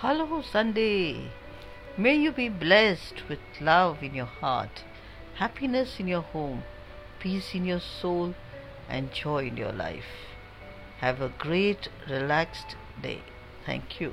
Hello, Sunday. May you be blessed with love in your heart, happiness in your home, peace in your soul, and joy in your life. Have a great, relaxed day. Thank you.